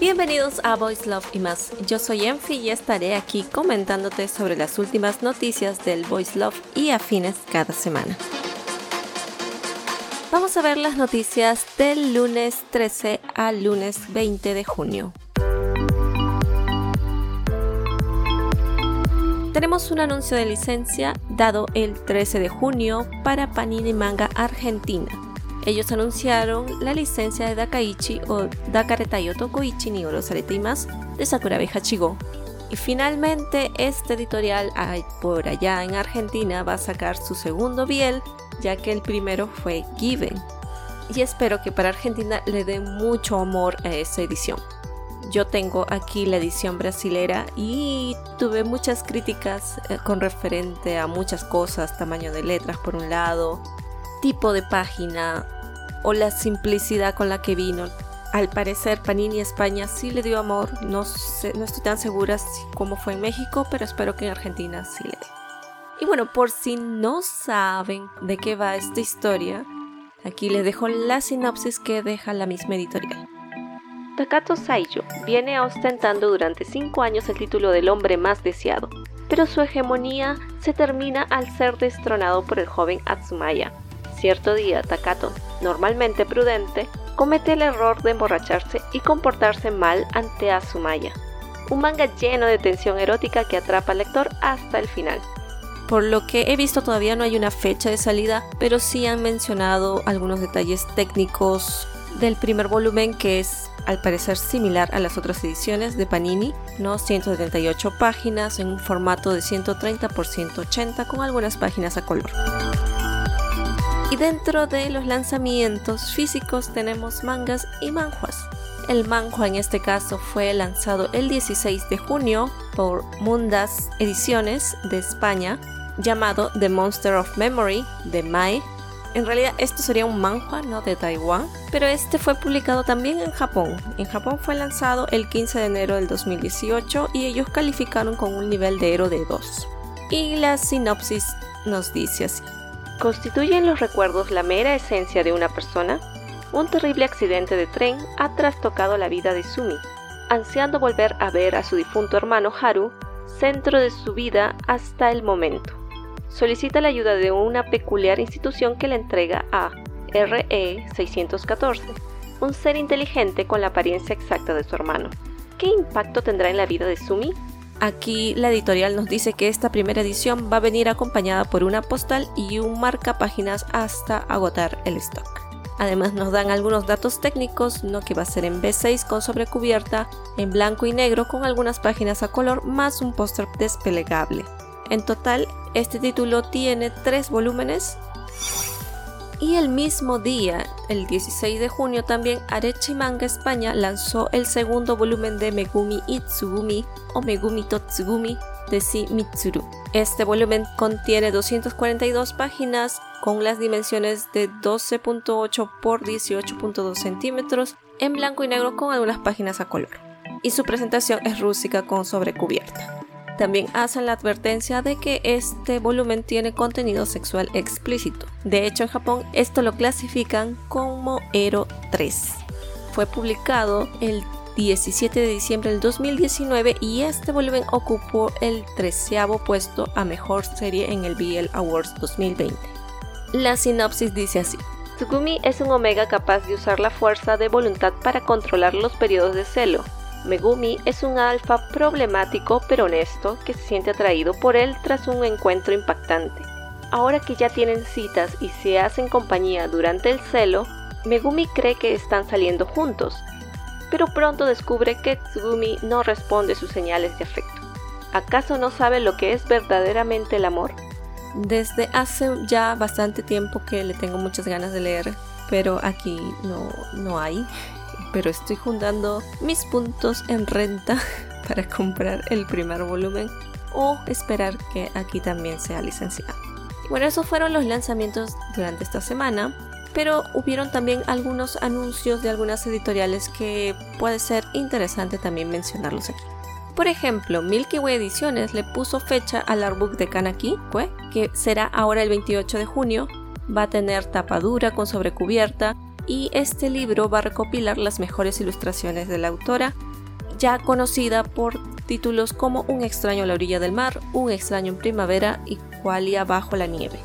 Bienvenidos a Voice Love y más. Yo soy Enfi y estaré aquí comentándote sobre las últimas noticias del Voice Love y afines cada semana. Vamos a ver las noticias del lunes 13 al lunes 20 de junio. Tenemos un anuncio de licencia dado el 13 de junio para Panini Manga Argentina. Ellos anunciaron la licencia de Dakaichi o Dakareta Tokoichi ni más de Sakura Hachigo. Y finalmente este editorial por allá en Argentina va a sacar su segundo biel ya que el primero fue Given. Y espero que para Argentina le dé mucho amor a esa edición. Yo tengo aquí la edición brasilera y tuve muchas críticas eh, con referente a muchas cosas, tamaño de letras por un lado, tipo de página, o la simplicidad con la que vino. Al parecer Panini España sí le dio amor, no, no estoy tan segura cómo fue en México, pero espero que en Argentina sí le dé. Y bueno, por si no saben de qué va esta historia, aquí les dejo la sinopsis que deja la misma editorial. Takato Saiyo viene ostentando durante 5 años el título del hombre más deseado, pero su hegemonía se termina al ser destronado por el joven Atsumaya, Cierto día, Takato, normalmente prudente, comete el error de emborracharse y comportarse mal ante Asumaya. Un manga lleno de tensión erótica que atrapa al lector hasta el final. Por lo que he visto todavía no hay una fecha de salida, pero sí han mencionado algunos detalles técnicos del primer volumen que es al parecer similar a las otras ediciones de Panini, ¿no? 178 páginas en un formato de 130 x 180 con algunas páginas a color. Y dentro de los lanzamientos físicos tenemos mangas y manjuas. El manhua en este caso fue lanzado el 16 de junio por Mundas Ediciones de España, llamado The Monster of Memory de Mai. En realidad esto sería un manhua, no de Taiwán, pero este fue publicado también en Japón. En Japón fue lanzado el 15 de enero del 2018 y ellos calificaron con un nivel de héroe de 2. Y la sinopsis nos dice así. ¿Constituyen los recuerdos la mera esencia de una persona? Un terrible accidente de tren ha trastocado la vida de Sumi, ansiando volver a ver a su difunto hermano Haru, centro de su vida hasta el momento. Solicita la ayuda de una peculiar institución que le entrega a RE-614, un ser inteligente con la apariencia exacta de su hermano. ¿Qué impacto tendrá en la vida de Sumi? Aquí la editorial nos dice que esta primera edición va a venir acompañada por una postal y un marca páginas hasta agotar el stock. Además nos dan algunos datos técnicos, ¿no? que va a ser en B6 con sobrecubierta, en blanco y negro con algunas páginas a color más un póster desplegable. En total, este título tiene tres volúmenes y el mismo día, el 16 de junio, también Arechi Manga España lanzó el segundo volumen de Megumi Itsugumi o Megumi Totsugumi de Si Mitsuru. Este volumen contiene 242 páginas con las dimensiones de 12.8 por 18.2 centímetros en blanco y negro con algunas páginas a color. Y su presentación es rústica con sobrecubierta. También hacen la advertencia de que este volumen tiene contenido sexual explícito. De hecho, en Japón esto lo clasifican como Ero 3. Fue publicado el 17 de diciembre del 2019 y este volumen ocupó el treceavo puesto a mejor serie en el BL Awards 2020. La sinopsis dice así. Tsugumi es un omega capaz de usar la fuerza de voluntad para controlar los periodos de celo, Megumi es un alfa problemático pero honesto que se siente atraído por él tras un encuentro impactante. Ahora que ya tienen citas y se hacen compañía durante el celo, Megumi cree que están saliendo juntos, pero pronto descubre que Tsugumi no responde sus señales de afecto. ¿Acaso no sabe lo que es verdaderamente el amor? Desde hace ya bastante tiempo que le tengo muchas ganas de leer, pero aquí no, no hay pero estoy juntando mis puntos en renta para comprar el primer volumen o esperar que aquí también sea licenciado. bueno, esos fueron los lanzamientos durante esta semana. pero hubieron también algunos anuncios de algunas editoriales que puede ser interesante también mencionarlos aquí. Por ejemplo, Milky Way Ediciones le puso fecha al artbook de Kanaki, que será ahora el 28 de junio. Va a tener tapadura con sobrecubierta y este libro va a recopilar las mejores ilustraciones de la autora, ya conocida por títulos como Un extraño a la orilla del mar, Un extraño en primavera y Qualia bajo la nieve.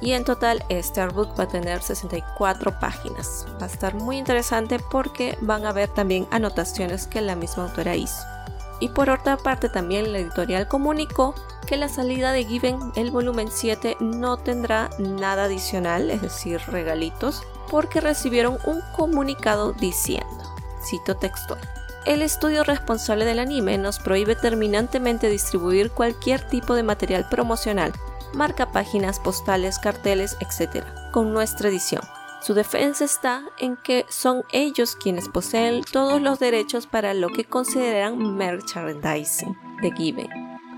Y en total este artbook va a tener 64 páginas. Va a estar muy interesante porque van a ver también anotaciones que la misma autora hizo. Y por otra parte también la editorial comunicó que la salida de Given, el volumen 7, no tendrá nada adicional, es decir, regalitos, porque recibieron un comunicado diciendo, cito textual, el estudio responsable del anime nos prohíbe terminantemente distribuir cualquier tipo de material promocional, marca páginas, postales, carteles, etc., con nuestra edición. Su defensa está en que son ellos quienes poseen todos los derechos para lo que consideran merchandising de Given,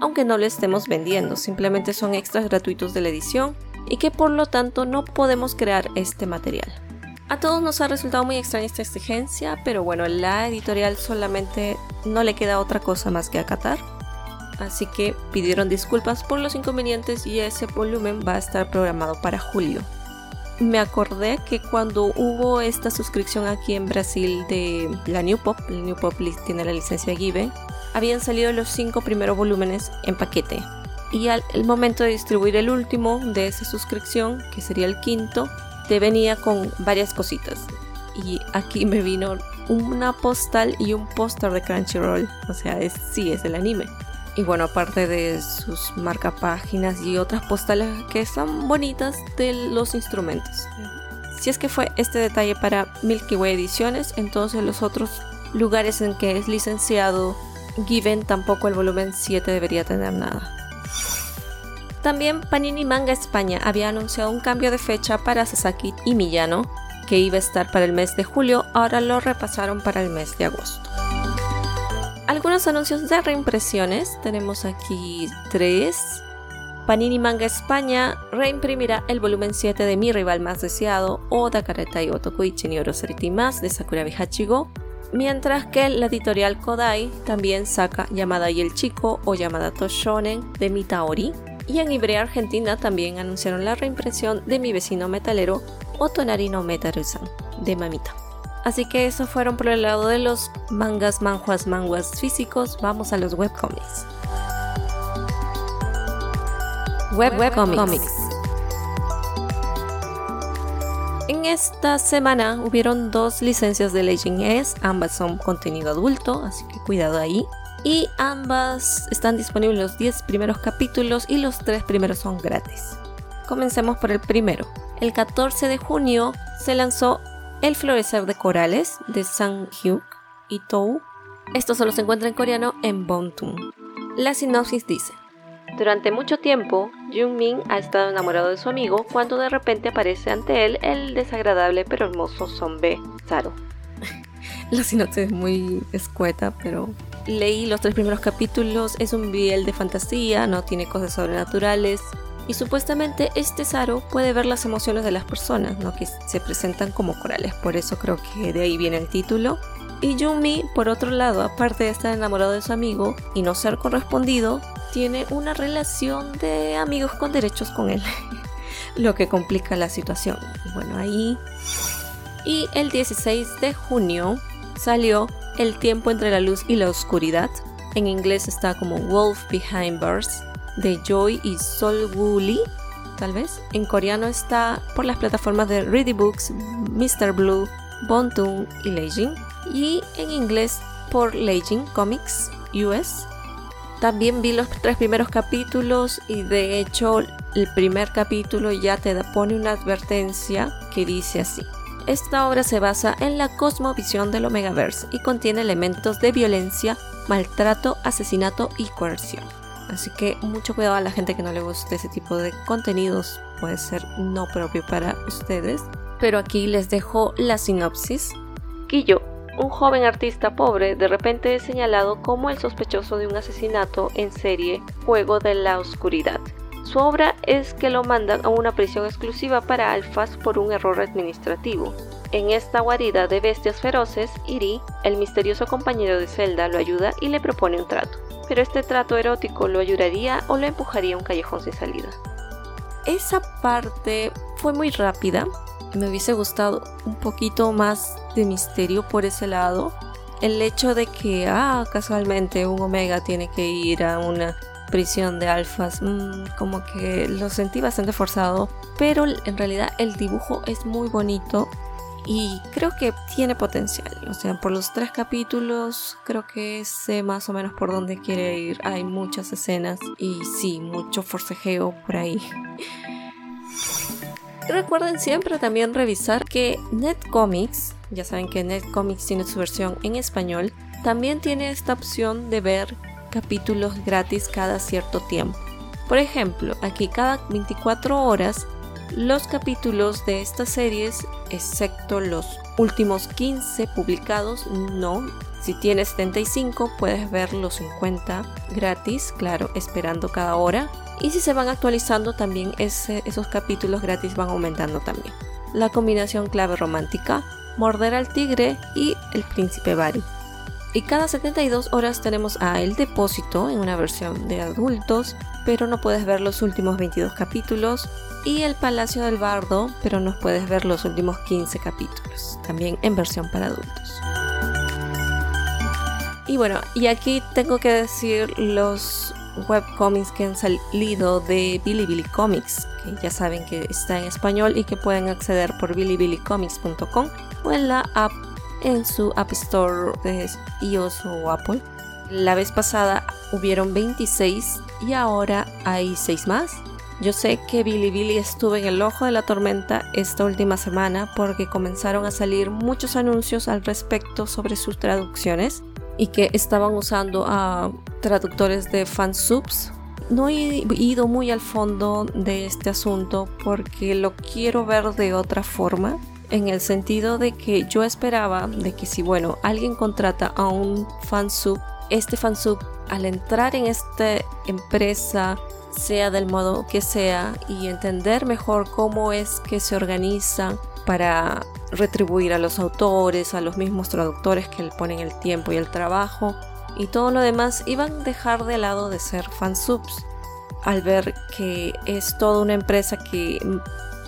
aunque no lo estemos vendiendo, simplemente son extras gratuitos de la edición y que por lo tanto no podemos crear este material. A todos nos ha resultado muy extraña esta exigencia, pero bueno, la editorial solamente no le queda otra cosa más que acatar. Así que pidieron disculpas por los inconvenientes y ese volumen va a estar programado para julio me acordé que cuando hubo esta suscripción aquí en Brasil de la New Pop, el New Pop tiene la licencia Give, habían salido los cinco primeros volúmenes en paquete. Y al momento de distribuir el último de esa suscripción, que sería el quinto, te venía con varias cositas. Y aquí me vino una postal y un póster de Crunchyroll. O sea, es, sí, es el anime. Y bueno, aparte de sus marcapáginas y otras postales que son bonitas de los instrumentos. Si es que fue este detalle para Milky Way Ediciones, entonces los otros lugares en que es licenciado Given tampoco el volumen 7 debería tener nada. También Panini Manga España había anunciado un cambio de fecha para Sasaki y Millano, que iba a estar para el mes de julio, ahora lo repasaron para el mes de agosto algunos anuncios de reimpresiones. Tenemos aquí tres. Panini Manga España reimprimirá el volumen 7 de Mi rival más deseado o Dakaretai Otokuichi ni Oroseriti más de Sakura Bihachigo, mientras que la editorial Kodai también saca Yamada y el Chico o Yamada Toshonen de Mitaori. Y en Ibrea Argentina también anunciaron la reimpresión de Mi vecino metalero Otonari no Metaru-san de Mamita. Así que eso fueron por el lado de los mangas, manjuas, manguas físicos. Vamos a los webcomics. Web, webcomics. En esta semana hubieron dos licencias de Legend S, ambas son contenido adulto, así que cuidado ahí. Y ambas están disponibles los 10 primeros capítulos y los 3 primeros son gratis. Comencemos por el primero. El 14 de junio se lanzó el florecer de corales de Sang Hyuk y Tou. Esto solo se encuentra en coreano en Bontum. La sinopsis dice: Durante mucho tiempo, Jung Min ha estado enamorado de su amigo cuando de repente aparece ante él el desagradable pero hermoso Sonbe Saro. La sinopsis es muy escueta, pero leí los tres primeros capítulos. Es un biel de fantasía, no tiene cosas sobrenaturales, y supuestamente este Saro puede ver las emociones de las personas, ¿no? que se presentan como corales, por eso creo que de ahí viene el título. Y Yumi, por otro lado, aparte de estar enamorado de su amigo y no ser correspondido, tiene una relación de amigos con derechos con él, lo que complica la situación. Bueno, ahí... Y el 16 de junio salió El tiempo entre la luz y la oscuridad. En inglés está como Wolf Behind Bars de Joy y Sol Lee, tal vez. En coreano está por las plataformas de Ready Books, Mr. Blue, Bontoon y Leijin. Y en inglés por Leijin Comics US. También vi los tres primeros capítulos y de hecho el primer capítulo ya te pone una advertencia que dice así. Esta obra se basa en la cosmovisión del Omegaverse y contiene elementos de violencia, maltrato, asesinato y coerción. Así que mucho cuidado a la gente que no le guste ese tipo de contenidos, puede ser no propio para ustedes. Pero aquí les dejo la sinopsis. Quillo, un joven artista pobre, de repente es señalado como el sospechoso de un asesinato en serie Juego de la Oscuridad. Su obra es que lo mandan a una prisión exclusiva para alfas por un error administrativo. En esta guarida de bestias feroces, Iri, el misterioso compañero de Zelda, lo ayuda y le propone un trato. Pero este trato erótico lo ayudaría o lo empujaría a un callejón sin salida. Esa parte fue muy rápida. Me hubiese gustado un poquito más de misterio por ese lado. El hecho de que, ah, casualmente un Omega tiene que ir a una prisión de alfas, mm, como que lo sentí bastante forzado, pero en realidad el dibujo es muy bonito y creo que tiene potencial. O sea, por los tres capítulos creo que sé más o menos por dónde quiere ir. Hay muchas escenas y sí, mucho forcejeo por ahí. Recuerden siempre también revisar que Netcomics, ya saben que Netcomics tiene su versión en español, también tiene esta opción de ver capítulos gratis cada cierto tiempo. Por ejemplo, aquí cada 24 horas los capítulos de estas series, excepto los últimos 15 publicados, no. Si tienes 75 puedes ver los 50 gratis, claro, esperando cada hora. Y si se van actualizando también esos capítulos gratis van aumentando también. La combinación clave romántica, Morder al tigre y El príncipe Bari. Y cada 72 horas tenemos a El Depósito en una versión de adultos, pero no puedes ver los últimos 22 capítulos. Y El Palacio del Bardo, pero no puedes ver los últimos 15 capítulos, también en versión para adultos. Y bueno, y aquí tengo que decir los webcomics que han salido de Bilibili Comics, que ya saben que está en español y que pueden acceder por bilibilicomics.com o en la app en su App Store de iOS o Apple. La vez pasada hubieron 26 y ahora hay 6 más. Yo sé que Billy estuvo en el ojo de la tormenta esta última semana porque comenzaron a salir muchos anuncios al respecto sobre sus traducciones y que estaban usando a traductores de fansubs. No he ido muy al fondo de este asunto porque lo quiero ver de otra forma en el sentido de que yo esperaba de que si bueno alguien contrata a un fansub este fansub al entrar en esta empresa sea del modo que sea y entender mejor cómo es que se organiza para retribuir a los autores, a los mismos traductores que le ponen el tiempo y el trabajo y todo lo demás iban a dejar de lado de ser fansubs al ver que es toda una empresa que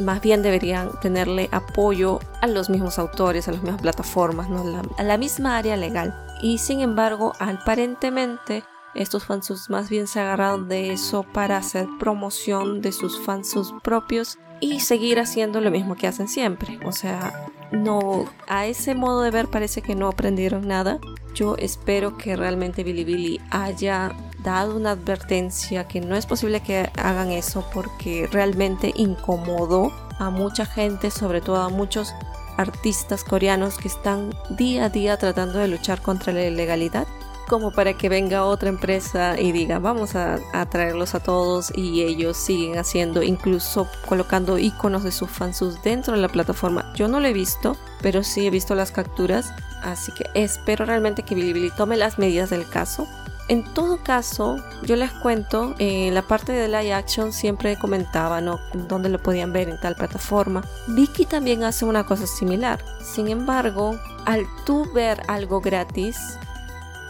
más bien deberían tenerle apoyo a los mismos autores, a las mismas plataformas, a la misma área legal. Y sin embargo, aparentemente, estos fansubs más bien se agarraron de eso para hacer promoción de sus fansubs propios y seguir haciendo lo mismo que hacen siempre. O sea, no, a ese modo de ver parece que no aprendieron nada. Yo espero que realmente Billy haya dado una advertencia que no es posible que hagan eso porque realmente incomodó a mucha gente, sobre todo a muchos artistas coreanos que están día a día tratando de luchar contra la ilegalidad como para que venga otra empresa y diga vamos a, traerlos a todos y ellos siguen haciendo incluso colocando iconos de sus fans dentro de la plataforma. Yo no lo he visto pero sí he visto las capturas así que espero realmente que Bilibili tome las medidas del caso en todo caso, yo les cuento, en la parte de live action siempre comentaba, ¿no? Dónde lo podían ver en tal plataforma. Vicky también hace una cosa similar. Sin embargo, al tú ver algo gratis,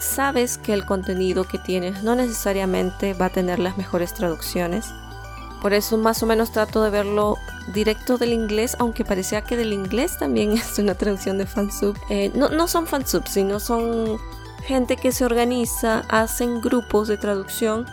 sabes que el contenido que tienes no necesariamente va a tener las mejores traducciones. Por eso más o menos trato de verlo directo del inglés, aunque parecía que del inglés también es una traducción de fansub. Eh, no, no son fansub, sino son gente que se organiza, hacen grupos de traducción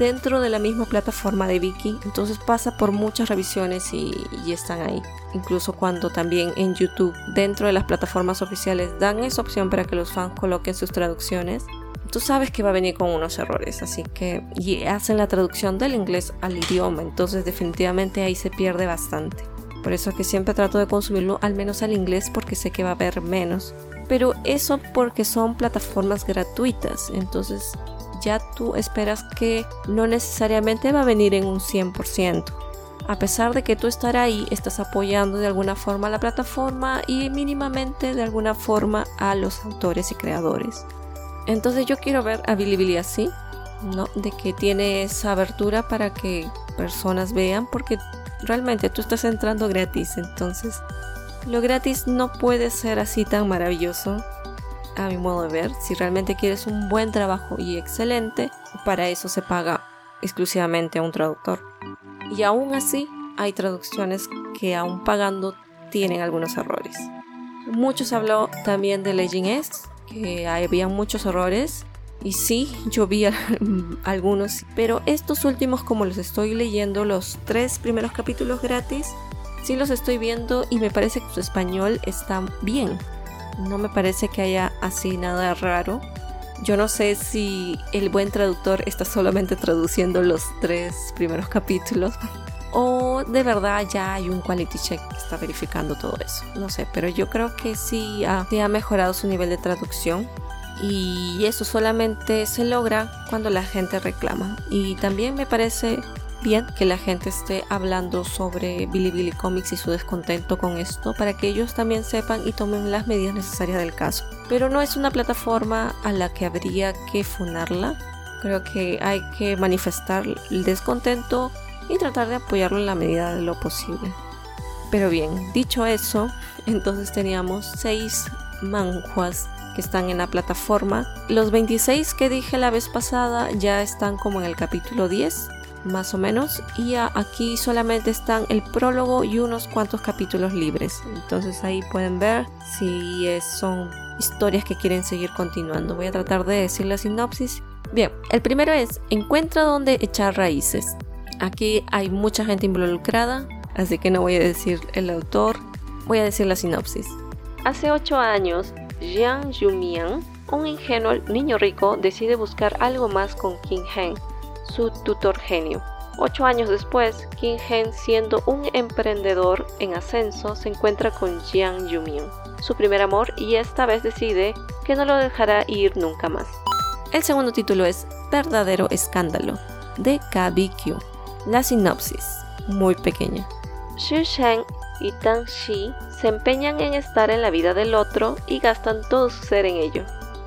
dentro de la misma plataforma de Viki. Entonces pasa por muchas revisiones y, están ahí. Incluso cuando también en YouTube, dentro de las plataformas oficiales, dan esa opción para que los fans coloquen sus traducciones. Tú sabes que va a venir con unos errores, así que y hacen la traducción del inglés al idioma, entonces definitivamente ahí se pierde bastante. Por eso que siempre trato de consumirlo al menos al inglés porque sé que va a haber menos pero eso porque son plataformas gratuitas, entonces ya tú esperas que no necesariamente va a venir en un 100%. A pesar de que tú estar ahí, estás apoyando de alguna forma a la plataforma y mínimamente de alguna forma a los autores y creadores. Entonces yo quiero ver a Bilibili así, ¿no? De que tiene esa abertura para que personas vean porque realmente tú estás entrando gratis, entonces lo gratis no puede ser así tan maravilloso a mi modo de ver. Si realmente quieres un buen trabajo y excelente, para eso se paga exclusivamente a un traductor. Y aún así, hay traducciones que aún pagando tienen algunos errores. Muchos habló también de Legend S, que había muchos errores. Y sí, yo vi algunos, pero estos últimos, como los estoy leyendo, los tres primeros capítulos gratis, sí los estoy viendo y me parece que su español está bien. No me parece que haya así nada raro. Yo no sé si el buen traductor está solamente traduciendo los tres primeros capítulos o de verdad ya hay un quality check que está verificando todo eso. No sé, pero yo creo que sí ha, ha mejorado su nivel de traducción y eso solamente se logra cuando la gente reclama. Y también me parece bien que la gente esté hablando sobre Billy Comics y su descontento con esto para que ellos también sepan y tomen las medidas necesarias del caso. Pero no es una plataforma a la que habría que funarla. Creo que hay que manifestar el descontento y tratar de apoyarlo en la medida de lo posible. Pero bien, dicho eso, entonces teníamos seis manjuas que están en la plataforma. Los 26 que dije la vez pasada ya están como en el capítulo 10 más o menos y aquí solamente están el prólogo y unos cuantos capítulos libres. Entonces ahí pueden ver si son historias que quieren seguir continuando. Voy a tratar de decir la sinopsis. Bien el primero es encuentra donde echar raíces. Aquí hay mucha gente involucrada así que no voy a decir el autor voy a decir la sinopsis. Hace 8 años Jiang Yumian un ingenuo niño rico decide buscar algo más con King Heng su tutor genio. Ocho años después, Kim Hen, siendo un emprendedor en ascenso, se encuentra con Jiang Yumian, su primer amor, y esta vez decide que no lo dejará ir nunca más. El segundo título es Verdadero Escándalo, de KBQ. La sinopsis, muy pequeña. Xu Shen y Tang Shi se empeñan en estar en la vida del otro y gastan todo su ser en ello.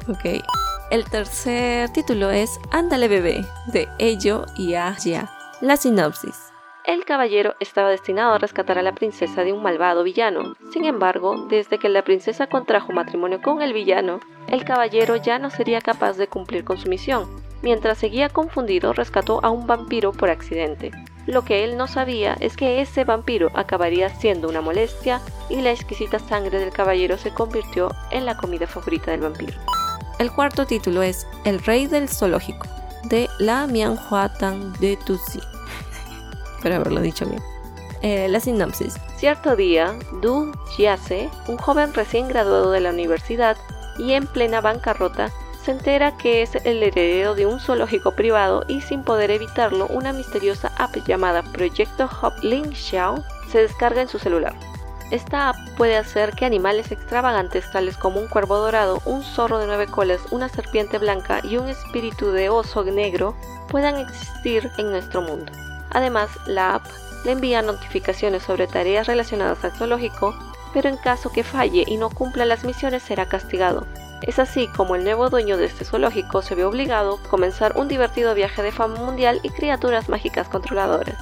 Ok. El tercer título es Ándale bebé, de Ello y Aya. La sinopsis. El caballero estaba destinado a rescatar a la princesa de un malvado villano. Sin embargo, desde que la princesa contrajo matrimonio con el villano, el caballero ya no sería capaz de cumplir con su misión. Mientras seguía confundido, rescató a un vampiro por accidente. Lo que él no sabía es que ese vampiro acabaría siendo una molestia y la exquisita sangre del caballero se convirtió en la comida favorita del vampiro. El cuarto título es El Rey del Zoológico, de La Mianhua Tang de Tuzi. Espero haberlo dicho bien. Eh, la sinopsis. Cierto día, Du Jiase, un joven recién graduado de la universidad y en plena bancarrota, se entera que es el heredero de un zoológico privado y sin poder evitarlo, una misteriosa app llamada Proyecto Hop Link Xiao se descarga en su celular. Esta app puede hacer que animales extravagantes tales como un cuervo dorado, un zorro de nueve colas, una serpiente blanca y un espíritu de oso negro puedan existir en nuestro mundo. Además, la app le envía notificaciones sobre tareas relacionadas al zoológico, pero en caso que falle y no cumpla las misiones será castigado. Es así como el nuevo dueño de este zoológico se ve obligado a comenzar un divertido viaje de fama mundial y criaturas mágicas controladoras.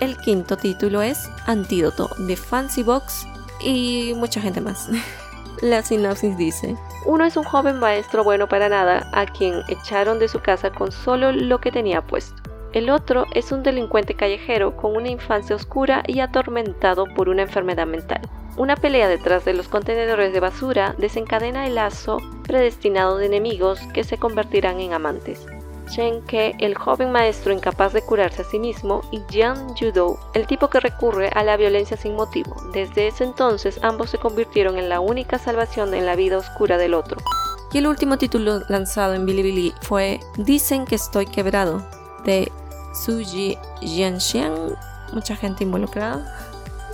El quinto título es Antídoto de Fancy Box y mucha gente más. La sinopsis dice, uno es un joven maestro bueno para nada a quien echaron de su casa con solo lo que tenía puesto. El otro es un delincuente callejero con una infancia oscura y atormentado por una enfermedad mental. Una pelea detrás de los contenedores de basura desencadena el lazo predestinado de enemigos que se convertirán en amantes. Ke, el joven maestro incapaz de curarse a sí mismo, y Jiang Yudo, el tipo que recurre a la violencia sin motivo. Desde ese entonces ambos se convirtieron en la única salvación en la vida oscura del otro. Y el último título lanzado en Bilibili fue Dicen que estoy quebrado, de Suji Jianxian, mucha gente involucrada.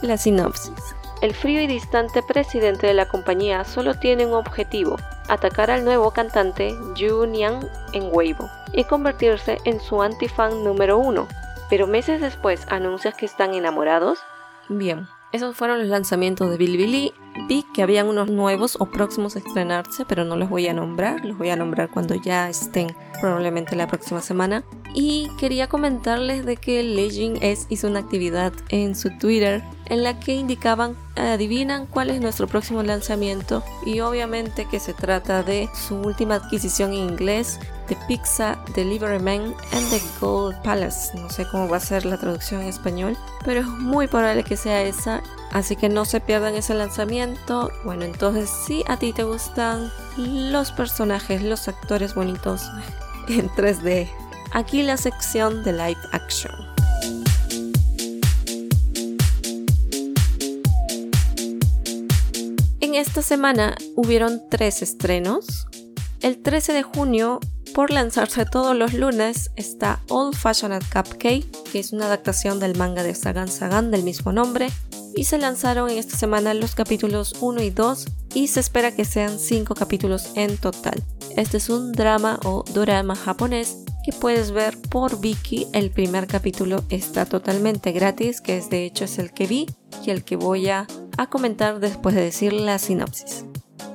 La sinopsis. El frío y distante presidente de la compañía solo tiene un objetivo, atacar al nuevo cantante Yu Niang en Weibo y convertirse en su antifan número uno. Pero meses después anuncias que están enamorados. Bien, esos fueron los lanzamientos de Bilibili Vi que habían unos nuevos o próximos a estrenarse, pero no los voy a nombrar, los voy a nombrar cuando ya estén probablemente la próxima semana. Y quería comentarles de que Legend S hizo una actividad en su Twitter en la que indicaban, adivinan cuál es nuestro próximo lanzamiento y obviamente que se trata de su última adquisición en inglés, The Pizza Delivery Man and the Gold Palace. No sé cómo va a ser la traducción en español, pero es muy probable que sea esa, así que no se pierdan ese lanzamiento. Bueno, entonces si a ti te gustan los personajes, los actores bonitos en 3D, aquí la sección de live action. esta semana hubieron tres estrenos. El 13 de junio, por lanzarse todos los lunes, está Old Fashioned Cupcake, que es una adaptación del manga de Sagan Sagan del mismo nombre, y se lanzaron esta semana los capítulos 1 y 2 y se espera que sean 5 capítulos en total. Este es un drama o drama japonés que puedes ver por Viki. El primer capítulo está totalmente gratis, que es de hecho es el que vi y el que voy a, a comentar después de decir la sinopsis.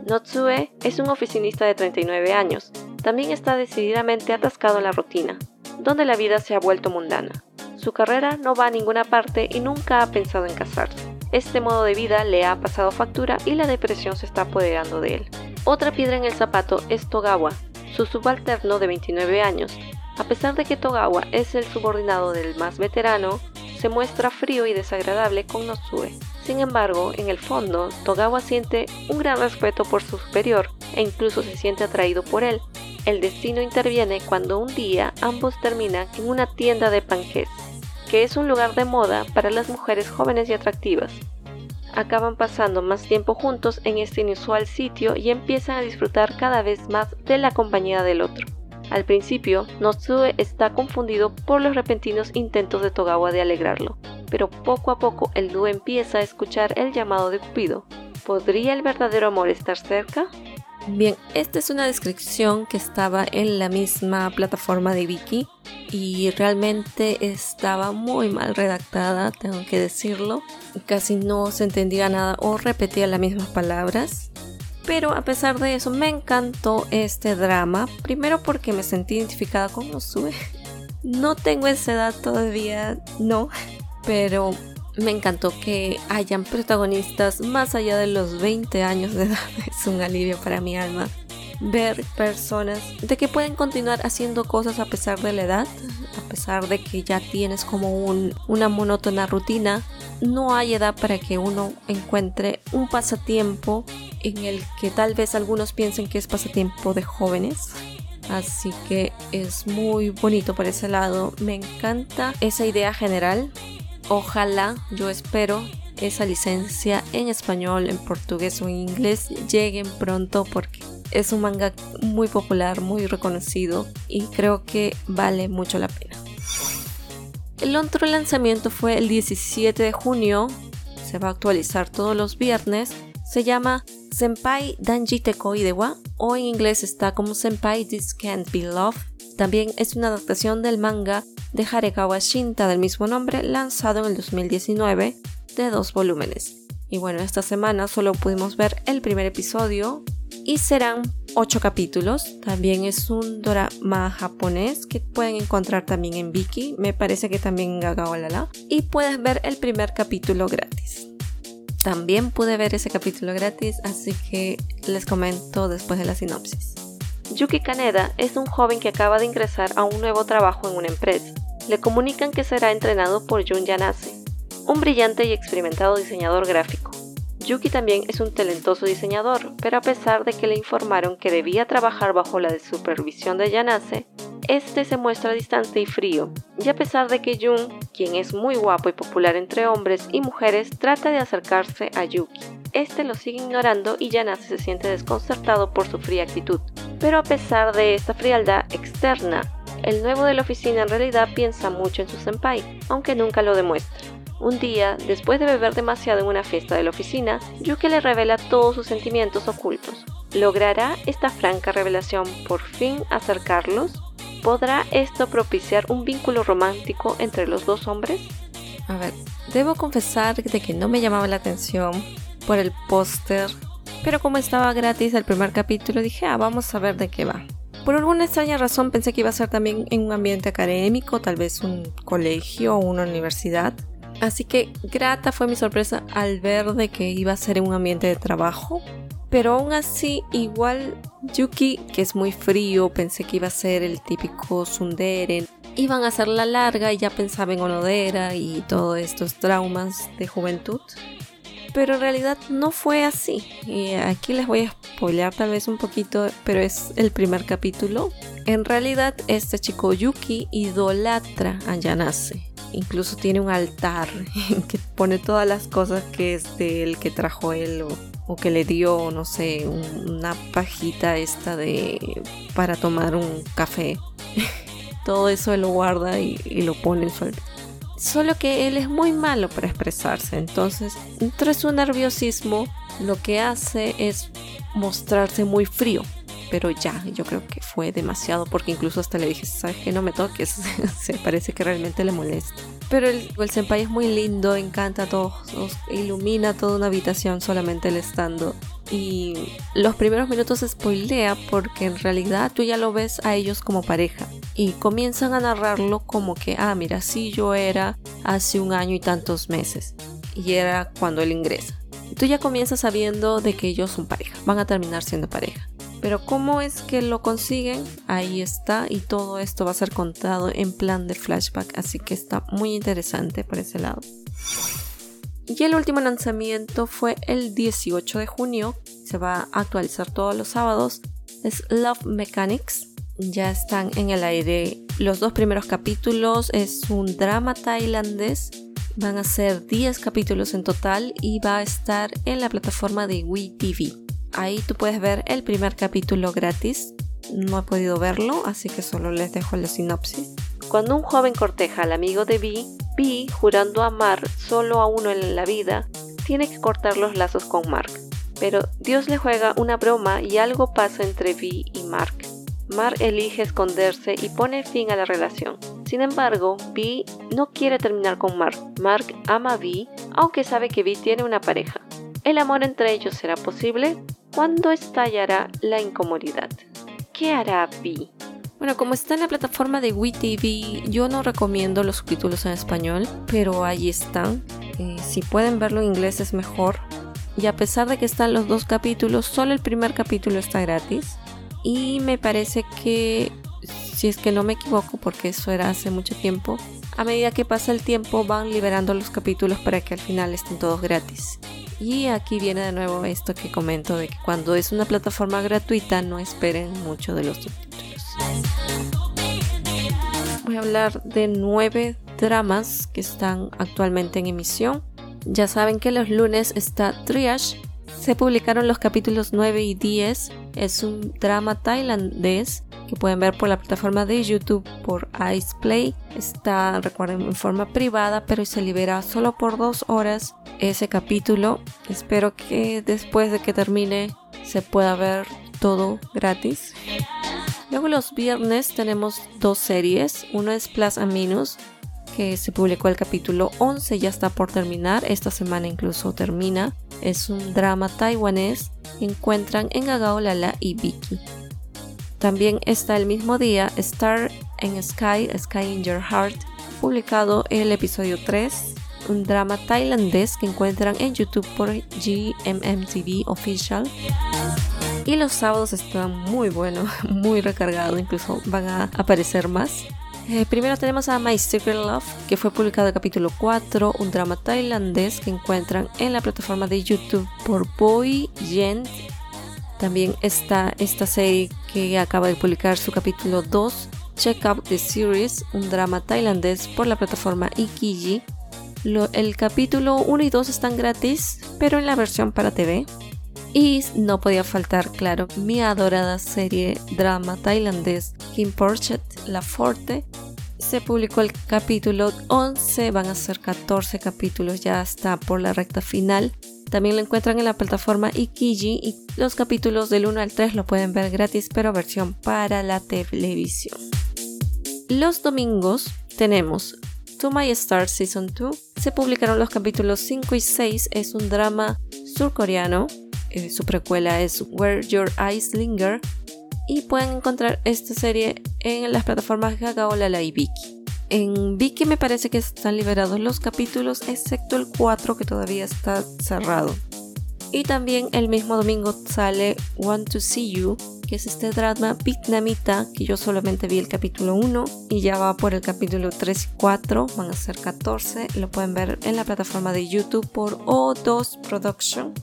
Notsue es un oficinista de 39 años. También está decididamente atascado en la rutina, donde la vida se ha vuelto mundana. Su carrera no va a ninguna parte y nunca ha pensado en casarse. Este modo de vida le ha pasado factura y la depresión se está apoderando de él. Otra piedra en el zapato es Togawa, su subalterno de 29 años. A pesar de que Togawa es el subordinado del más veterano, se muestra frío y desagradable con Notsue. Sin embargo, en el fondo, Togawa siente un gran respeto por su superior e incluso se siente atraído por él. El destino interviene cuando un día ambos terminan en una tienda de panqués, que es un lugar de moda para las mujeres jóvenes y atractivas. Acaban pasando más tiempo juntos en este inusual sitio y empiezan a disfrutar cada vez más de la compañía del otro. Al principio, Notsue está confundido por los repentinos intentos de Togawa de alegrarlo, pero poco a poco el dúo empieza a escuchar el llamado de Cupido. ¿Podría el verdadero amor estar cerca? Bien, esta es una descripción que estaba en la misma plataforma de Viki y realmente estaba muy mal redactada, tengo que decirlo. Casi no se entendía nada o repetía las mismas palabras. Pero a pesar de eso, me encantó este drama. Primero porque me sentí identificada con Nosue. No tengo esa edad todavía, no. Pero me encantó que hayan protagonistas más allá de los 20 años de edad. Es un alivio para mi alma. Ver personas de que pueden continuar haciendo cosas a pesar de la edad, a pesar de que ya tienes como una monótona rutina. No hay edad para que uno encuentre un pasatiempo en el que tal vez algunos piensen que es pasatiempo de jóvenes. Así que es muy bonito por ese lado. Me encanta esa idea general. Ojalá, yo espero, esa licencia en español, en portugués o en inglés lleguen pronto porque es un manga muy popular, muy reconocido y creo que vale mucho la pena. El otro lanzamiento fue el 17 de junio, se va a actualizar todos los viernes, se llama Senpai Danji Tekoidewa o en inglés está como Senpai This Can't Be Love. También es una adaptación del manga de Haregawa Shinta del mismo nombre lanzado en el 2019 de dos volúmenes. Y bueno, esta semana solo pudimos ver el primer episodio y serán ocho capítulos. También es un drama japonés que pueden encontrar también en Viki. Me parece que también en Gagaolala. Y puedes ver el primer capítulo gratis. También pude ver ese capítulo gratis, así que les comento después de la sinopsis. Yuki Kaneda es un joven que acaba de ingresar a un nuevo trabajo en una empresa. Le comunican que será entrenado por Jun Yanase, un brillante y experimentado diseñador gráfico. Yuki también es un talentoso diseñador, pero a pesar de que le informaron que debía trabajar bajo la supervisión de Yanase, este se muestra distante y frío, y a pesar de que Jun, quien es muy guapo y popular entre hombres y mujeres, trata de acercarse a Yuki. Este lo sigue ignorando y Yanase se siente desconcertado por su fría actitud. Pero a pesar de esta frialdad externa, el nuevo de la oficina en realidad piensa mucho en su senpai, aunque nunca lo demuestra. Un día, después de beber demasiado en una fiesta de la oficina, Yuki le revela todos sus sentimientos ocultos. ¿Logrará esta franca revelación por fin acercarlos? ¿Podrá esto propiciar un vínculo romántico entre los dos hombres? A ver, debo confesar de que no me llamaba la atención por el póster, pero como estaba gratis el primer capítulo dije, ah, vamos a ver de qué va. Por alguna extraña razón pensé que iba a ser también en un ambiente académico, tal vez un colegio o una universidad. Así que grata fue mi sorpresa al ver de que iba a ser un ambiente de trabajo. Pero aún así, igual Yuki, que es muy frío, pensé que iba a ser el típico Sunderen. Iban a hacerla larga y ya pensaba en Onodera y todos estos traumas de juventud. Pero en realidad no fue así. Y aquí les voy a spoilear tal vez un poquito, pero es el primer capítulo. En realidad, este chico Yuki idolatra a Yanase incluso tiene un altar en que pone todas las cosas que es de él que trajo él o, que le dio, no sé, una pajita esta de para tomar un café. Todo eso él lo guarda y, lo pone en su altar. Solo que él es muy malo para expresarse, entonces entre su nerviosismo lo que hace es mostrarse muy frío pero ya, yo creo que fue demasiado porque incluso hasta le dije, ¿sabes que No me toques, se parece que realmente le molesta. Pero el, el senpai es muy lindo, encanta a todos, ilumina toda una habitación solamente el estando. Y los primeros minutos spoilea porque en realidad tú ya lo ves a ellos como pareja. Y comienzan a narrarlo como que, ah, mira, sí yo era hace un año y tantos meses. Y era cuando él ingresa. Y tú ya comienzas sabiendo de que ellos son pareja, van a terminar siendo pareja. Pero cómo es que lo consiguen, ahí está y todo esto va a ser contado en plan de flashback, así que está muy interesante por ese lado. Y el último lanzamiento fue el 18 de junio, se va a actualizar todos los sábados, es Love Mechanics. Ya están en el aire los dos primeros capítulos, es un drama tailandés Van a ser 10 capítulos en total y va a estar en la plataforma de WeTV. Ahí tú puedes ver el primer capítulo gratis. No he podido verlo, así que solo les dejo la sinopsis. Cuando un joven corteja al amigo de Vi, Vi, jurando amar solo a uno en la vida, tiene que cortar los lazos con Mark. Pero Dios le juega una broma y algo pasa entre Vi y Mark. Mark elige esconderse y pone fin a la relación. Sin embargo, Vi no quiere terminar con Mark. Mark ama a aunque sabe que Vi tiene una pareja. ¿El amor entre ellos será posible? ¿Cuándo estallará la incomodidad? ¿Qué hará Vi? Bueno, como está en la plataforma de WeTV, yo no recomiendo los subtítulos en español, pero ahí están. Eh, si pueden verlo en inglés es mejor. Y a pesar de que están los dos capítulos, solo el primer capítulo está gratis. Y me parece que, si es que no me equivoco, porque eso era hace mucho tiempo, a medida que pasa el tiempo van liberando los capítulos para que al final estén todos gratis. Y aquí viene de nuevo esto que comento de que cuando es una plataforma gratuita no esperen mucho de los subtítulos. Voy a hablar de nueve dramas que están actualmente en emisión. Ya saben que los lunes está Triage. Se publicaron los capítulos 9 y 10. Es un drama tailandés que pueden ver por la plataforma de YouTube por Ice Play. Está, recuerden, en forma privada, pero se libera solo por dos horas ese capítulo. Espero que después de que termine se pueda ver todo gratis. Luego los viernes tenemos dos series. Uno es Plus a Minus, que se publicó el capítulo 11, ya está por terminar. Esta semana incluso termina. Es un drama taiwanés. Encuentran en Gagao Lala y Vicky. También está el mismo día Star in Sky, Sky in Your Heart, publicado el episodio 3, un drama tailandés que encuentran en YouTube por GMMTV Official. Y los sábados están muy buenos, muy recargados, incluso van a aparecer más. Eh, primero tenemos a My Secret Love, que fue publicado el capítulo 4, un drama tailandés que encuentran en la plataforma de YouTube por Boy Yen también está esta serie que acaba de publicar su capítulo 2, Check Out the Series, un drama tailandés por la plataforma Ikiji. el capítulo 1 y 2 están gratis, pero en la versión para TV. Y no podía faltar, claro, mi adorada serie drama tailandés Kim Porchet, La Forte. Se publicó el capítulo 11, van a ser 14 capítulos, ya está por la recta final. También lo encuentran en la plataforma Ikiji y los capítulos del 1 al 3 lo pueden ver gratis pero versión para la televisión. Los domingos tenemos To My Star Season 2 se publicaron los capítulos 5 y 6. Es un drama surcoreano. Eh, su precuela es Where Your Eyes Linger. Y pueden encontrar esta serie en las plataformas Gaga o Lala y Viki. En Viki me parece que están liberados los capítulos, excepto el 4 que todavía está cerrado. Y también el mismo domingo sale Want to See You, que es este drama vietnamita que yo solamente vi el capítulo 1 y ya va por el capítulo 3 y 4, van a ser 14, lo pueden ver en la plataforma de YouTube por O2 Production.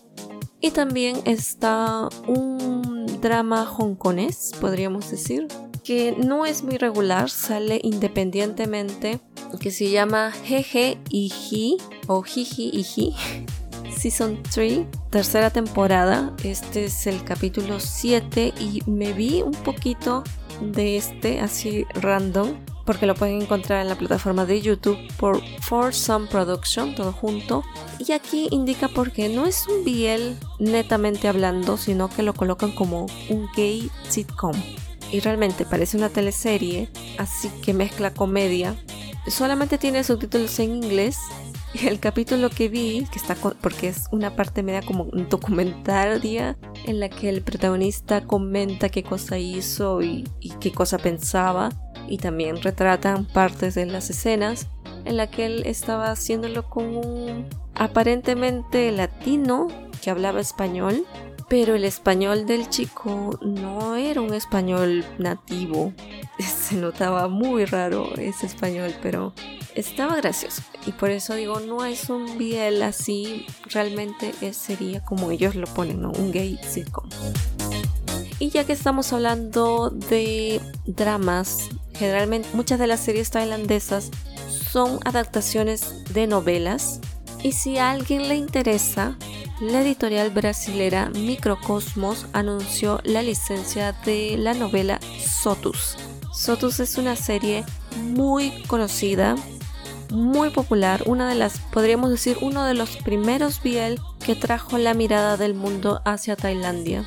Y también está un drama hongkonés, podríamos decir, que no es muy regular, sale independientemente, que se llama Jeje y Ji o Jiji y Ji Season 3, tercera temporada. Este es el capítulo 7 y me vi un poquito de este así random porque lo pueden encontrar en la plataforma de YouTube por For Some Production, todo junto. Y aquí indica porque no es un BL netamente hablando, sino que lo colocan como un gay sitcom. Y realmente parece una teleserie, así que mezcla comedia. Solamente tiene subtítulos en inglés el capítulo que vi, que está porque es una parte media como documentaria en la que el protagonista comenta qué cosa hizo y, qué cosa pensaba y también retratan partes de las escenas en la que él estaba haciéndolo con un aparentemente latino que hablaba español, pero el español del chico no era un español nativo. Se notaba muy raro ese español, pero estaba gracioso. Y por eso digo, no es un biel así, realmente sería como ellos lo ponen, ¿no? Un gay sitcom. Y ya que estamos hablando de dramas, generalmente muchas de las series tailandesas son adaptaciones de novelas. Y si a alguien le interesa, la editorial brasilera Microcosmos anunció la licencia de la novela Sotus. Sotus es una serie muy conocida muy popular, una de las, podríamos decir, uno de los primeros que trajo la mirada del mundo hacia Tailandia.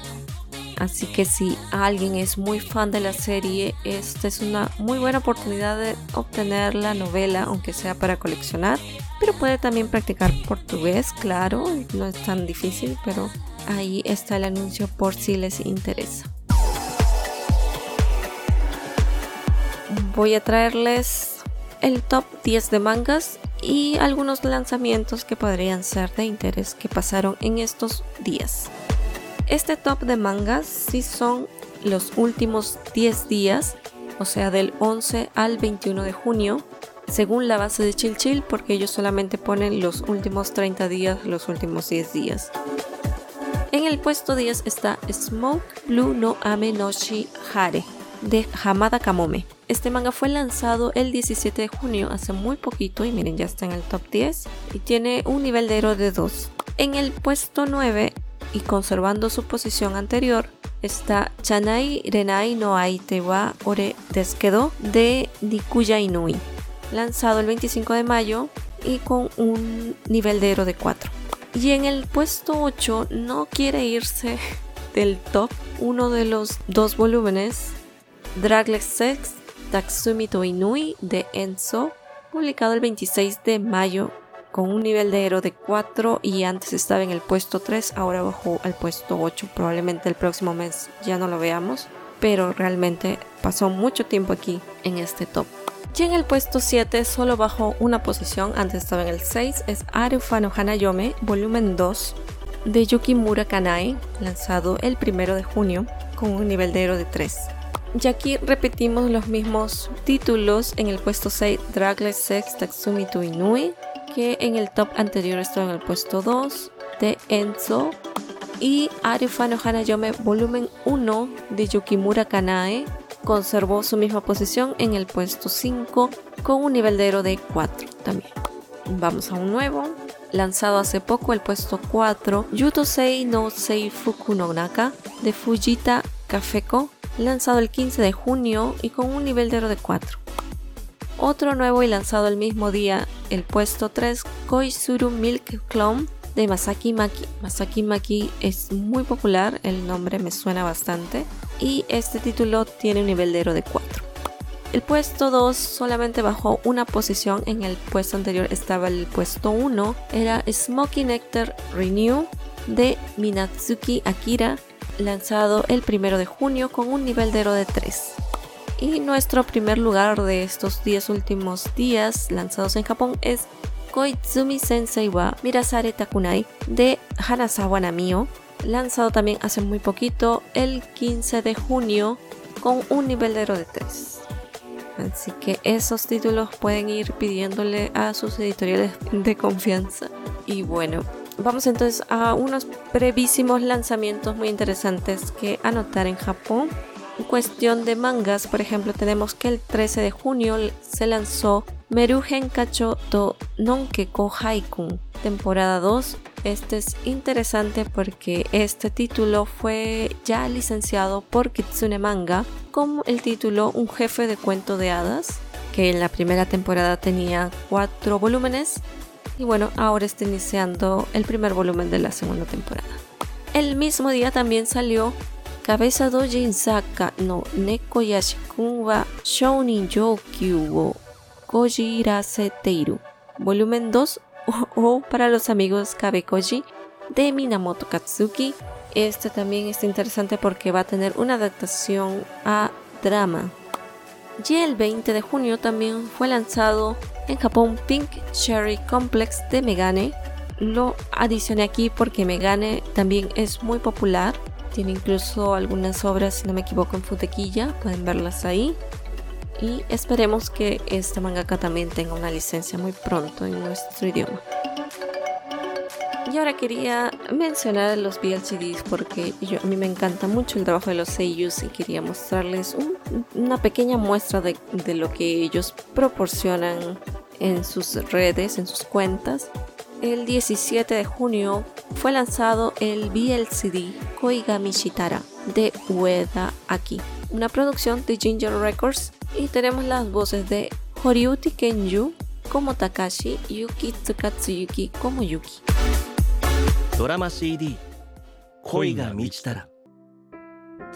Así que si alguien es muy fan de la serie, esta es una muy buena oportunidad de obtener la novela, aunque sea para coleccionar. Pero puede también practicar portugués, claro, no es tan difícil, pero ahí está el anuncio por si les interesa. Voy a traerles el top 10 de mangas y algunos lanzamientos que podrían ser de interés que pasaron en estos días. Este top de mangas sí son los últimos 10 días, o sea del 11 al 21 de junio, según la base de Chill Chill, porque ellos solamente ponen los últimos 30 días, los últimos 10 días. En el puesto 10 está Smoke Blue no Ame no Hare de Hamada Kamome. Este manga fue lanzado el 17 de junio, hace muy poquito, y miren, ya está en el top 10 y tiene un nivel de héroe de 2. En el puesto 9 y conservando su posición anterior está Chanai Renai no Aite wa Ore Desquedo de Nikuya Inui, lanzado el 25 de mayo y con un nivel de héroe de 4. Y en el puesto 8 no quiere irse del top uno de los dos volúmenes Draglex Sex Tatsumi to Inui de Enzo, publicado el 26 de mayo con un nivel de héroe de 4 y antes estaba en el puesto 3, ahora bajó al puesto 8, probablemente el próximo mes ya no lo veamos, pero realmente pasó mucho tiempo aquí en este top. Y en el puesto 7 solo bajó una posición, antes estaba en el 6, es Arufano Hanayome, volumen 2 de Yukimura Kanai, lanzado el 1 de junio con un nivel de héroe de 3. Y aquí repetimos los mismos títulos en el puesto 6 Dragless Sex Tatsumi to Inui, que en el top anterior estaba en el puesto 2 de Enzo y Ariufa no Hanayome volumen 1 de Yukimura Kanae conservó su misma posición en el puesto 5 con un nivel de héroe de 4 también. Vamos a un nuevo, lanzado hace poco el puesto 4 Yutosei no Sei Fuku no Naka de Fujita Kafeko lanzado el 15 de junio y con un nivel de oro de 4. Otro nuevo y lanzado el mismo día, el puesto 3, Koizuru Milk Clone de Masaki Maki. Masaki Maki es muy popular, el nombre me suena bastante y este título tiene un nivel de oro de 4. El puesto 2 solamente bajó una posición, en el puesto anterior estaba el puesto 1, era Smoky Nectar Renew de Minatsuki Akira, lanzado el 1 de junio con un nivel de héroe de 3. Y nuestro primer lugar de estos 10 últimos días lanzados en Japón es Koizumi Sensei wa Mirasare Takunai de Hanazawa Namio, lanzado también hace muy poquito, el 15 de junio, con un nivel de héroe de 3. Así que esos títulos pueden ir pidiéndole a sus editoriales de confianza. Y bueno, vamos entonces a unos brevísimos lanzamientos muy interesantes que anotar en Japón. Cuestión de mangas, por ejemplo, tenemos que el 13 de junio se lanzó Merugen Kacho Nonkeko Haikun, temporada 2. Este es interesante porque este título fue ya licenciado por Kitsune Manga como el título Un jefe de cuento de hadas, que en la primera temporada tenía cuatro volúmenes y bueno, ahora está iniciando el primer volumen de la segunda temporada. El mismo día también salió Cabeza Dojin Saka no Neko Yashikun wa Shounin Jokyu wo Kojiraseteiru, volumen 2 o, para los amigos Kabekoji de Minamoto Katsuki. Este también está interesante porque va a tener una adaptación a drama. Y el 20 de junio también fue lanzado en Japón Pink Cherry Complex de Megane. Lo adicioné aquí porque Megane también es muy popular tiene incluso algunas obras, si no me equivoco, en Futequilla. Pueden verlas ahí. Y esperemos que esta mangaka también tenga una licencia muy pronto en nuestro idioma. Y ahora quería mencionar los VLCDs porque a mí me encanta mucho el trabajo de los seiyus y quería mostrarles una pequeña muestra de, de lo que ellos proporcionan en sus redes, en sus cuentas el 17 de junio fue lanzado el BLCD Koigami Shitara de Ueda Aki, una producción de Ginger Records y tenemos las voces de Horiuti Kenju como Takashi, Yuki Tsukatsuyuki como Yuki. Drama CD 恋が満ちたら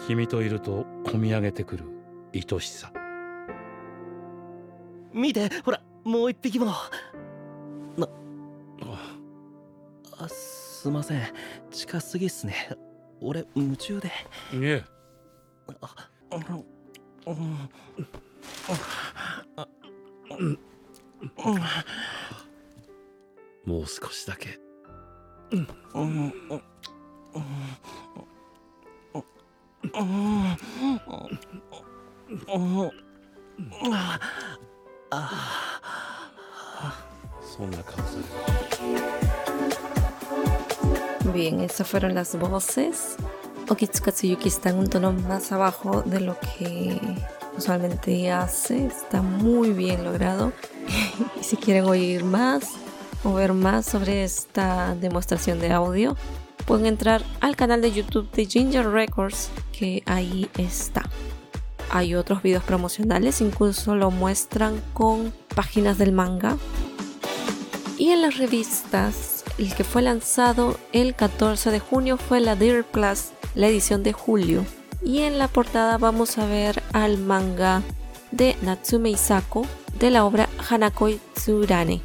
君といると込み上げてくる愛しさ見てほらもう一匹も あすいません。近すぎっすね。俺夢中で。いえ。あうんうんあうん。もう少しだけ。ああ causa. Bien, esas fueron las voces. Okitsuka Tsuyuki está en un tono más abajo de lo que usualmente hace. Está muy bien logrado. y si quieren oír más o ver más sobre esta demostración de audio, pueden entrar al canal de YouTube de Ginger Records, que ahí está. Hay otros videos promocionales, incluso lo muestran con páginas del manga y en las revistas el que fue lanzado el 14 de junio fue la Dear Plus, la edición de julio. Y en la portada vamos a ver al manga de Natsume Isako de la obra Hanakoi Tsurane.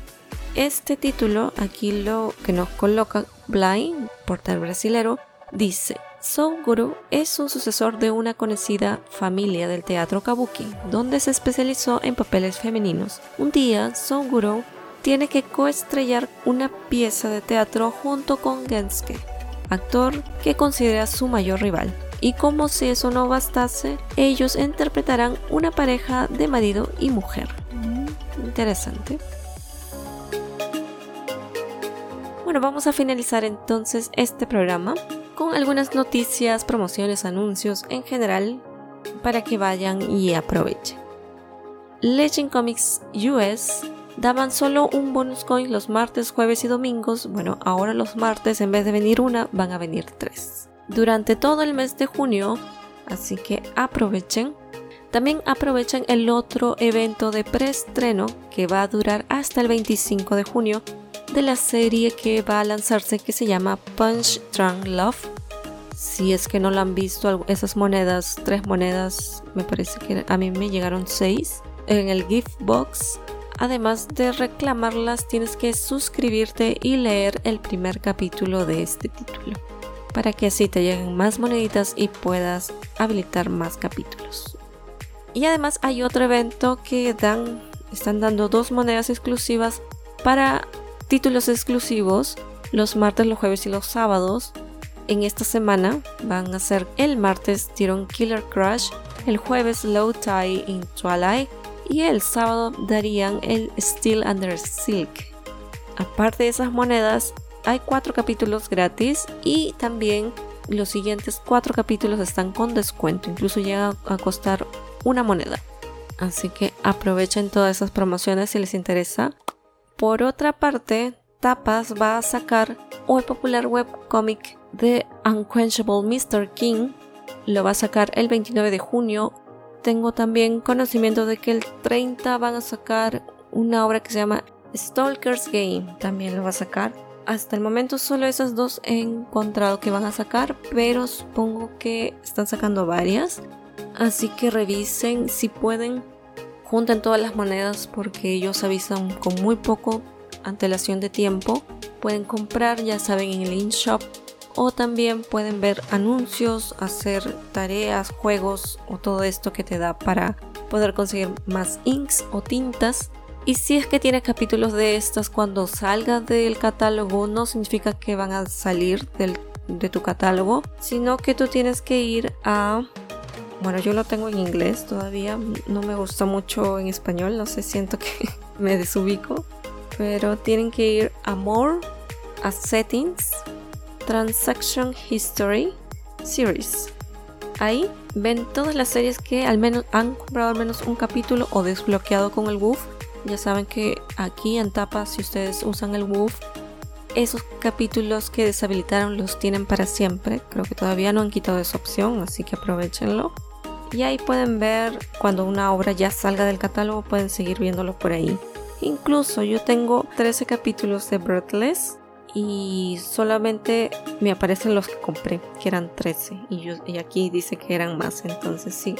Este título, aquí lo que nos coloca Blind, portal brasilero, dice Soguru es un sucesor de una conocida familia del teatro kabuki, donde se especializó en papeles femeninos. Un día, Soguru tiene que coestrellar una pieza de teatro junto con Gensuke, actor que considera su mayor rival. Y como si eso no bastase, ellos interpretarán una pareja de marido y mujer. Interesante. Bueno, vamos a finalizar entonces este programa con algunas noticias, promociones, anuncios en general para que vayan y aprovechen. Legend Comics US daban solo un bonus coin los martes, jueves y domingos. Bueno, ahora los martes en vez de venir una, van a venir tres. Durante todo el mes de junio, así que aprovechen. También aprovechen el otro evento de preestreno que va a durar hasta el 25 de junio de la serie que va a lanzarse que se llama Punch Drunk Love. Si es que no lo han visto, esas monedas, tres monedas, me parece que a mí me llegaron seis en el gift box. Además de reclamarlas, tienes que suscribirte y leer el primer capítulo de este título para que así te lleguen más moneditas y puedas habilitar más capítulos. Y además hay otro evento que dan, están dando dos monedas exclusivas para títulos exclusivos los martes, los jueves y los sábados. En esta semana van a ser el martes Tiron Killer Crush, el jueves Low Tie in Twilight y el sábado darían el Steel Under Silk. Aparte de esas monedas, hay cuatro capítulos gratis y también los siguientes cuatro capítulos están con descuento, incluso llega a costar una moneda. Así que aprovechen todas esas promociones si les interesa. Por otra parte, Tapas va a sacar un popular webcomic de Unquenchable Mr. King. Lo va a sacar el 29 de junio. Tengo también conocimiento de que el 30 van a sacar una obra que se llama Stalker's Game. También lo va a sacar. Hasta el momento solo esas dos he encontrado que van a sacar, pero supongo que están sacando varias. Así que revisen si pueden, junten todas las monedas porque ellos avisan con muy poco antelación de tiempo. Pueden comprar, ya saben, en el InShop o también pueden ver anuncios, hacer tareas, juegos o todo esto que te da para poder conseguir más inks o tintas. Y si es que tiene capítulos de estas cuando salga del catálogo, no significa que van a salir de tu catálogo, sino que tú tienes que ir a bueno, yo lo tengo en inglés todavía. No me gusta mucho en español. No sé, siento que me desubico. Pero tienen que ir a More, a Settings, Transaction History, Series. Ahí ven todas las series que al menos han comprado al menos un capítulo o desbloqueado con el WooF. Ya saben que aquí en Tapa, si ustedes usan el WooF, esos capítulos que deshabilitaron los tienen para siempre. Creo que todavía no han quitado esa opción, así que aprovechenlo. Y ahí pueden ver cuando una obra ya salga del catálogo, pueden seguir viéndolo por ahí. Incluso yo tengo 13 capítulos de Breathless y solamente me aparecen los que compré, que eran 13. Y, yo, y aquí dice que eran más, entonces sí,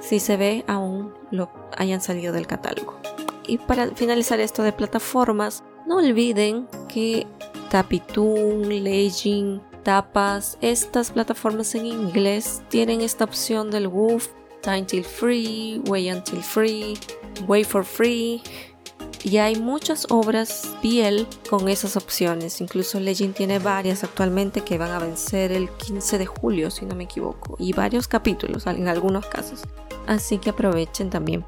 sí se ve aún lo hayan salido del catálogo. Y para finalizar esto de plataformas, no olviden que Tapitoon, Legend, tapas. Estas plataformas en inglés tienen esta opción del WooF, Time Till Free, Way Until Free, Way for Free. Y hay muchas obras piel con esas opciones. Incluso Legend tiene varias actualmente que van a vencer el 15 de julio, si no me equivoco. Y varios capítulos en algunos casos. Así que aprovechen también.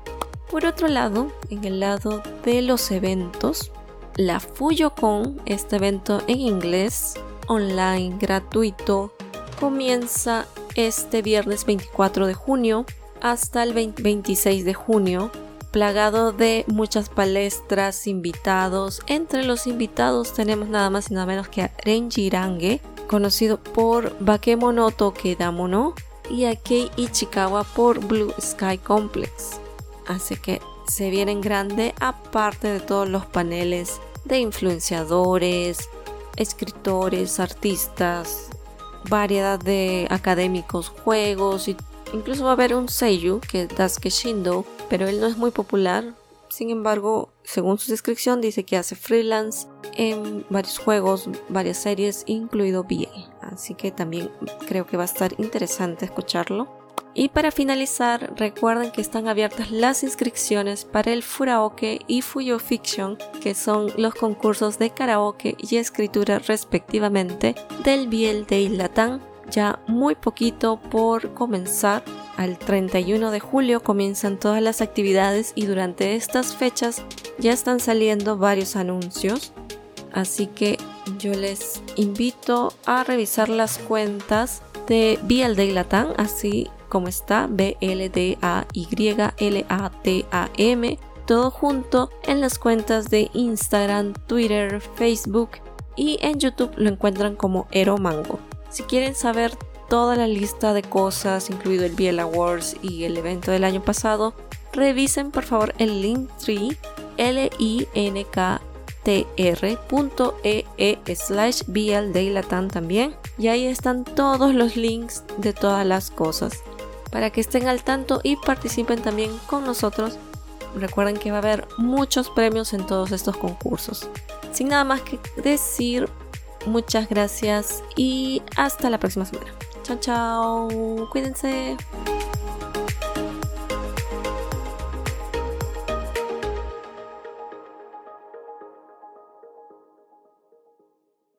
Por otro lado, en el lado de los eventos, la FuyoCon, este evento en inglés, online gratuito comienza este viernes 24 de junio hasta el 26 de junio, plagado de muchas palestras, invitados. Entre los invitados tenemos nada más y nada menos que a Renji Range, conocido por Bakemonoto Kedamono, y a Kei Ichikawa por Blue Sky Complex. Así que se viene en grande aparte de todos los paneles de influenciadores, escritores, artistas, variedad de académicos, juegos y incluso va a haber un Seiyu que es Dasuke Shindo, pero él no es muy popular. Sin embargo, según su descripción dice que hace freelance en varios juegos, varias series, incluido BL. Así que también creo que va a estar interesante escucharlo. Y para finalizar, recuerden que están abiertas las inscripciones para el Furaoke y Fuyo Fiction, que son los concursos de karaoke y escritura respectivamente del Biel de Islatán. Ya muy poquito por comenzar. Al 31 de julio comienzan todas las actividades y durante estas fechas ya están saliendo varios anuncios. Así que yo les invito a revisar las cuentas de Biel de Latam, así como está, B-L-D-A-Y-L-A-T-A-M, todo junto en las cuentas de Instagram, Twitter, Facebook y en YouTube lo encuentran como Ero Mango. Si quieren saber toda la lista de cosas, incluido el Biel Awards y el evento del año pasado, revisen por favor el Linktree linktr.ee slash Latam también y ahí están todos los links de todas las cosas para que estén al tanto y participen también con nosotros. Recuerden que va a haber muchos premios en todos estos concursos. Sin nada más que decir, Muchas gracias y hasta la próxima semana. Chao, chao. Cuídense.